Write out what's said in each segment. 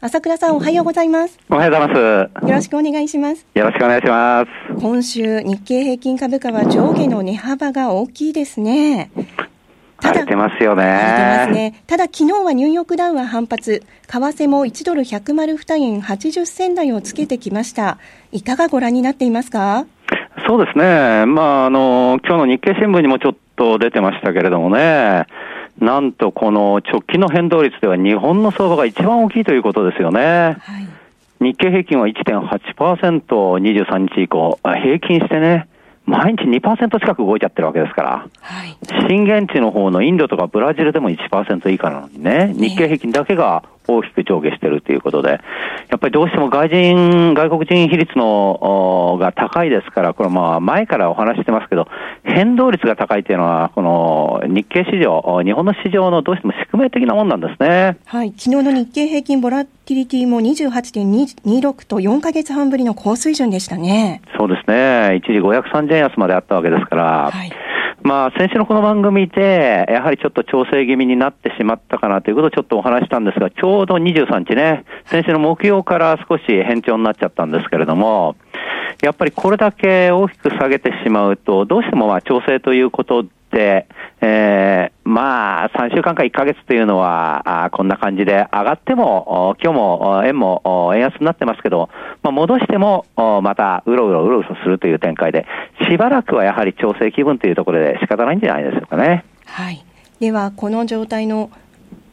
朝倉さんおはようございますおはようございますよろしくお願いしますよろしくお願いします今週日経平均株価は上下の値幅が大きいですねただ、てますよね。ますね。ただ、昨日はニューヨークダウは反発。為替も1ドル102円80銭台をつけてきました。いかがご覧になっていますか？そうですね。まあ、あの、今日の日経新聞にもちょっと出てましたけれどもね。なんとこの直近の変動率では日本の相場が一番大きいということですよね。はい、日経平均は1.8%、23日以降、平均してね、毎日2%近く動いちゃってるわけですから、はい、震源地の方のインドとかブラジルでも1%以下なのにね、日経平均だけが大きく上下してるということで、やっぱりどうしても外人、外国人比率のが高いですから、これまあ前からお話してますけど、変動率が高いというのは、この日経市場、日本の市場のどうしても宿命的なもんなんですね。はい。昨日の日経平均ボラティリティも28.26と4か月半ぶりの高水準でしたね。そうですね。一時530円安まであったわけですから、はいまあ、先週のこの番組で、やはりちょっと調整気味になってしまったかなということをちょっとお話したんですが、ちょうど23日ね、先週の木曜から少し変調になっちゃったんですけれども、やっぱりこれだけ大きく下げてしまうと、どうしてもまあ調整ということ、えー、まあ、3週間か1ヶ月というのは、あこんな感じで上がっても、今日も円も円安になってますけど、まあ、戻しても、またうろうろうろうろするという展開で、しばらくはやはり調整気分というところで仕方ないんじゃないでしょうかね。はい。では、この状態の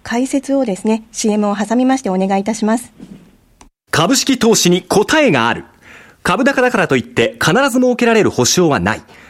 解説をですね、CM を挟みましてお願いいたします。株式投資に答えがある。株高だからといって必ず設けられる保証はない。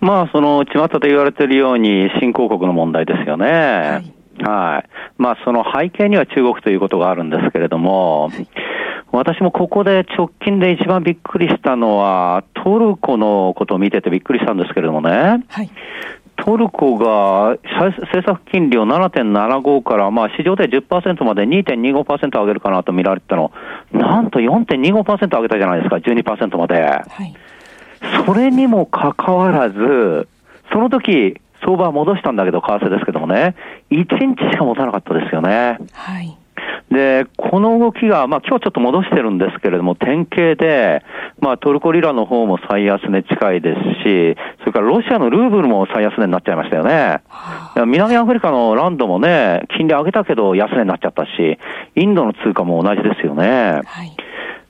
まあ、その、巷で言われているように、新興国の問題ですよね。はい。はい。まあ、その背景には中国ということがあるんですけれども、私もここで直近で一番びっくりしたのは、トルコのことを見ててびっくりしたんですけれどもね。はい。トルコが政策金利を7.75から、まあ、市場で10%まで2.25%上げるかなと見られてたの、なんと4.25%上げたじゃないですか、12%まで。はいそれにもかかわらず、その時、相場は戻したんだけど、為替ですけどもね、1日しか持たなかったですよね。はい。で、この動きが、まあ今日ちょっと戻してるんですけれども、典型で、まあトルコリラの方も最安値近いですし、それからロシアのルーブルも最安値になっちゃいましたよね。南アフリカのランドもね、金利上げたけど安値になっちゃったし、インドの通貨も同じですよね。はい。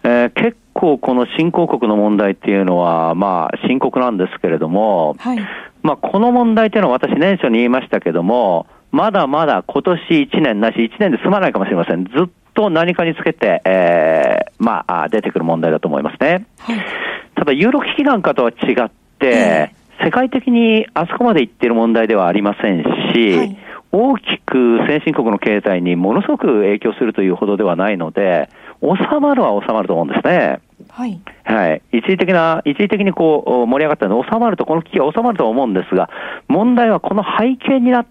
えー、結構この新興国の問題っていうのは、まあ深刻なんですけれども、はい、まあこの問題っていうのは私年初に言いましたけども、まだまだ今年1年なし、1年で済まないかもしれません。ずっと何かにつけて、えー、まあ出てくる問題だと思いますね。はい、ただユーロ危機なんかとは違って、世界的にあそこまでいってる問題ではありませんし、はい大きく先進国の経済にものすごく影響するというほどではないので、収まるは収まると思うんですね。はい。はい。一時的な、一時的にこう、盛り上がったので収まると、この危機は収まると思うんですが、問題はこの背景にあっ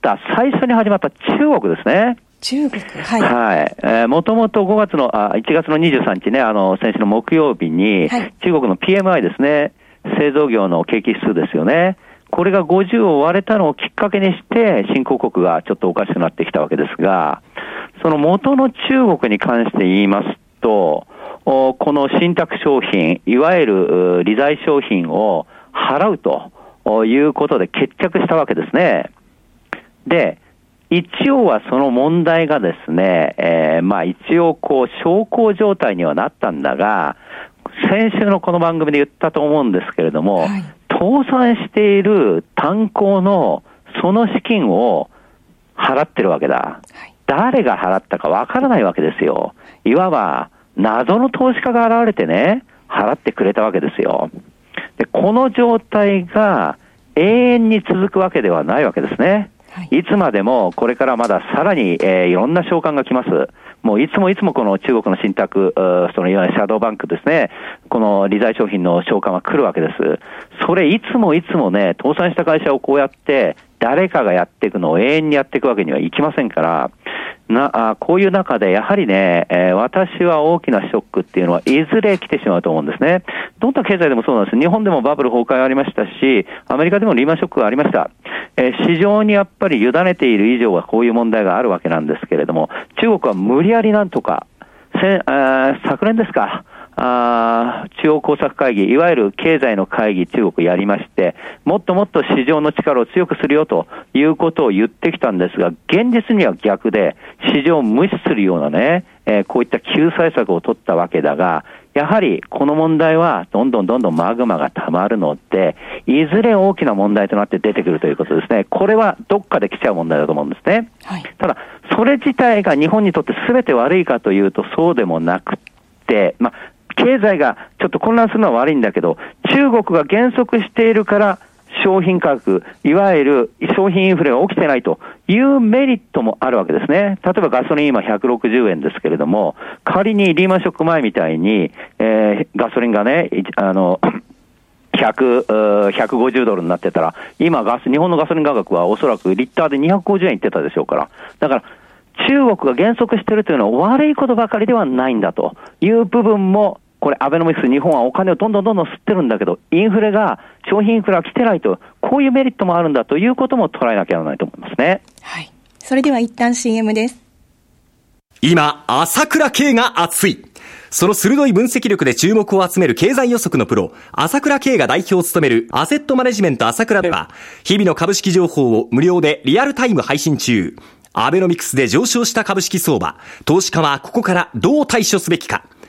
た最初に始まった中国ですね。中国はい。はい。えー、もともと5月の、あ、1月の23日ね、あの、先週の木曜日に、はい、中国の PMI ですね、製造業の景気指数ですよね。これが50を割れたのをきっかけにして、新興国がちょっとおかしくなってきたわけですが、その元の中国に関して言いますと、この信託商品、いわゆる利財商品を払うということで決着したわけですね。で、一応はその問題がですね、えー、まあ一応こう、小康状態にはなったんだが、先週のこの番組で言ったと思うんですけれども、はい、倒産している炭鉱のその資金を払ってるわけだ。はい、誰が払ったかわからないわけですよ。いわば、謎の投資家が現れてね、払ってくれたわけですよ。で、この状態が永遠に続くわけではないわけですね。はい、いつまでもこれからまださらに、えー、いろんな召喚が来ます。もういつもいつもこの中国の信託、そのいわゆるシャドーバンクですね、この利財商品の召喚は来るわけです。それいつもいつもね、倒産した会社をこうやって誰かがやっていくのを永遠にやっていくわけにはいきませんから、なあこういう中で、やはりね、えー、私は大きなショックっていうのは、いずれ来てしまうと思うんですね。どんな経済でもそうなんです。日本でもバブル崩壊ありましたし、アメリカでもリーマンショックがありました。えー、市場にやっぱり委ねている以上はこういう問題があるわけなんですけれども、中国は無理やりなんとか、せあ昨年ですか、あ中央工作会議、いわゆる経済の会議、中国やりまして、もっともっと市場の力を強くするよということを言ってきたんですが、現実には逆で、市場を無視するようなね、えー、こういった救済策を取ったわけだが、やはりこの問題はどんどんどんどんマグマが溜まるので、いずれ大きな問題となって出てくるということですね。これはどっかで来ちゃう問題だと思うんですね。はい、ただ、それ自体が日本にとって全て悪いかというとそうでもなくて、まあ、経済がちょっと混乱するのは悪いんだけど、中国が減速しているから、商品価格、いわゆる商品インフレが起きてないというメリットもあるわけですね。例えばガソリン今160円ですけれども、仮にリーマンショック前みたいに、えー、ガソリンがね、あの、100、150ドルになってたら、今ガス、日本のガソリン価格はおそらくリッターで250円いってたでしょうから。だから、中国が減速しているというのは悪いことばかりではないんだという部分もこれ、アベノミクス、日本はお金をどんどんどんどん吸ってるんだけど、インフレが、商品インフレが来てないと、こういうメリットもあるんだということも捉えなきゃならないと思いますね。はい。それでは一旦 CM です。今、朝倉慶が熱い。その鋭い分析力で注目を集める経済予測のプロ、朝倉慶が代表を務めるアセットマネジメント朝倉では、日々の株式情報を無料でリアルタイム配信中。アベノミクスで上昇した株式相場、投資家はここからどう対処すべきか。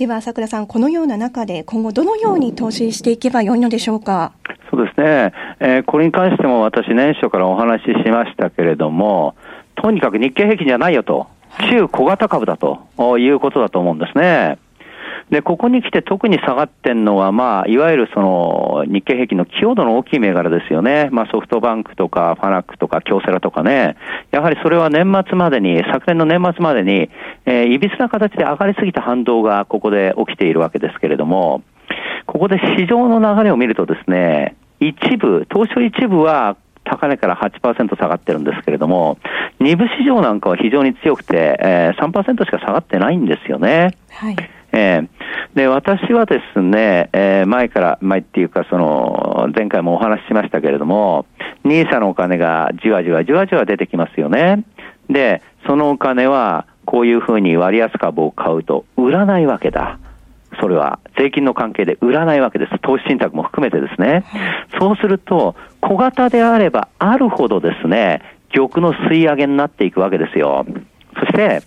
では朝倉さん、このような中で今後どのように投資していけばよいのでしょうか？そうですね。えー、これに関しても私年初からお話ししましたけれども、とにかく日経平均じゃないよと、中小型株だということだと思うんですね。で、ここに来て特に下がってんのは、まあ、いわゆるその、日経平均の寄与度の大きい銘柄ですよね。まあ、ソフトバンクとか、ファナックとか、京セラとかね。やはりそれは年末までに、昨年の年末までに、えー、いびつな形で上がりすぎた反動がここで起きているわけですけれども、ここで市場の流れを見るとですね、一部、東証一部は高値から8%下がってるんですけれども、二部市場なんかは非常に強くて、えー、3%しか下がってないんですよね。はい。えー、で、私はですね、えー、前から、前っていうか、その、前回もお話ししましたけれども、NISA のお金がじわじわじわじわ出てきますよね。で、そのお金は、こういうふうに割安株を買うと売らないわけだ。それは税金の関係で売らないわけです。投資信託も含めてですね。そうすると、小型であればあるほどですね、玉の吸い上げになっていくわけですよ。そして、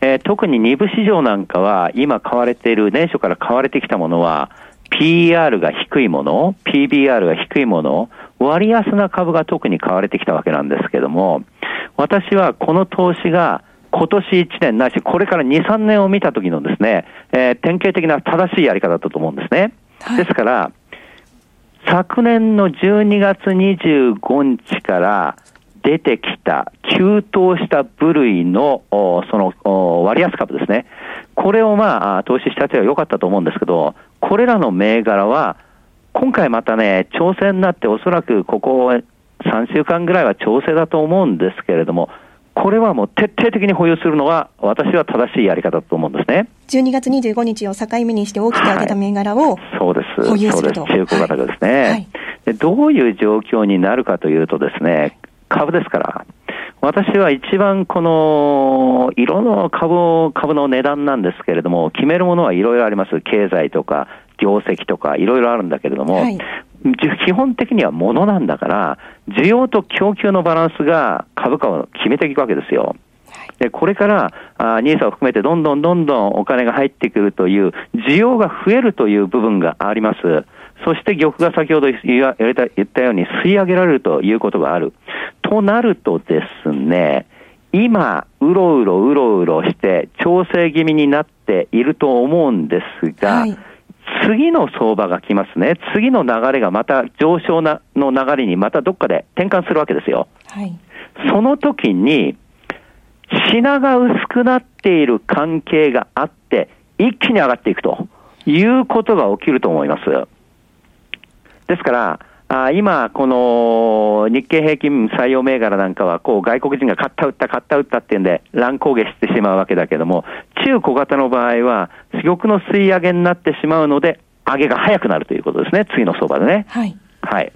えー、特に2部市場なんかは、今買われている、年初から買われてきたものは、PER が低いもの、PBR が低いもの、割安な株が特に買われてきたわけなんですけども、私はこの投資が今年1年ないし、これから2、3年を見た時のですね、えー、典型的な正しいやり方だと思うんですね。はい、ですから、昨年の12月25日から出てきた急騰した部類のその割安株ですね。これをまあ投資した手は良かったと思うんですけど、これらの銘柄は今回またね、調整になっておそらくここ3週間ぐらいは調整だと思うんですけれども、これはもう徹底的に保有するのは、私は正しいやり方だと思うんですね。12月25日を境目にして大きく上げた銘柄を、はい、そうです。そうです。中古型ですね、はい、で。どういう状況になるかというとですね、株ですから、私は一番この、いろんな株、株の値段なんですけれども、決めるものはいろいろあります。経済とか、業績とか、いろいろあるんだけれども、はい、基本的には物なんだから、需要と供給のバランスが株価を決めていくわけですよ。で、これから、あニーサを含めてどんどんどんどんお金が入ってくるという、需要が増えるという部分があります。そして玉が先ほど言ったように吸い上げられるということがある。となるとですね、今、うろうろうろうろして調整気味になっていると思うんですが、はい次の相場が来ますね。次の流れがまた上昇なの流れにまたどっかで転換するわけですよ。はい、その時に、品が薄くなっている関係があって、一気に上がっていくということが起きると思います。ですから、あ今、この日経平均採用銘柄なんかは、こう外国人が買った売った、買った売ったっていうんで、乱高下してしまうわけだけども、中小型の場合は、玉の吸い上げになってしまうので、上げが早くなるということですね、次の相場でね。はい。はい。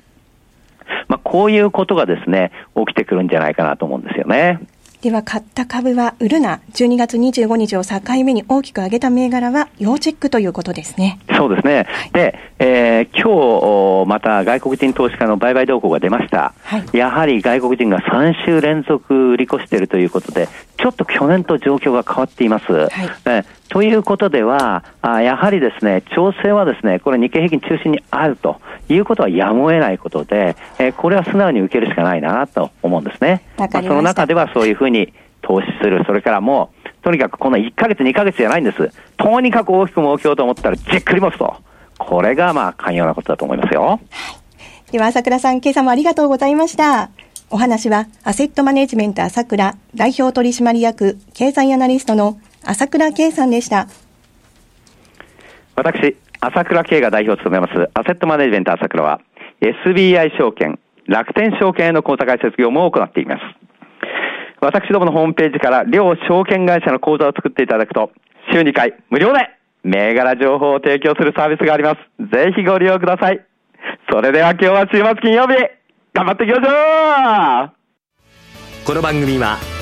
まあ、こういうことがですね、起きてくるんじゃないかなと思うんですよね。では、買った株は売るな、12月25日を境目に大きく上げた銘柄は要チェックということですね。そうですね。はい、で、えー、今日、また外国人投資家の売買動向が出ました。はい、やはり外国人が3週連続売り越しているということで、ちょっと去年と状況が変わっています。はい、えということではあ、やはりですね、調整はですね、これ日経平均中心にあるということはやむを得ないことで、えー、これは素直に受けるしかないなと思うんですね。まあ、その中ではそういうふうに投資する、それからもう、とにかくこの1ヶ月、2ヶ月じゃないんです。とにかく大きく儲けようと思ったらじっくり持つと。これがまあ寛容なことだと思いますよ。では朝倉さん、今朝もありがとうございました。お話は、アセットマネジメント朝倉代表取締役経済アナリストの朝倉圭さんでした。私、朝倉圭が代表を務めます、アセットマネジメント朝倉は、SBI 証券、楽天証券への口座開設業務を行っています。私どものホームページから両証券会社の口座を作っていただくと、週2回無料で銘柄情報を提供するサービスがあります。ぜひご利用ください。それでは今日は週末金曜日、頑張っていきましょうこの番組は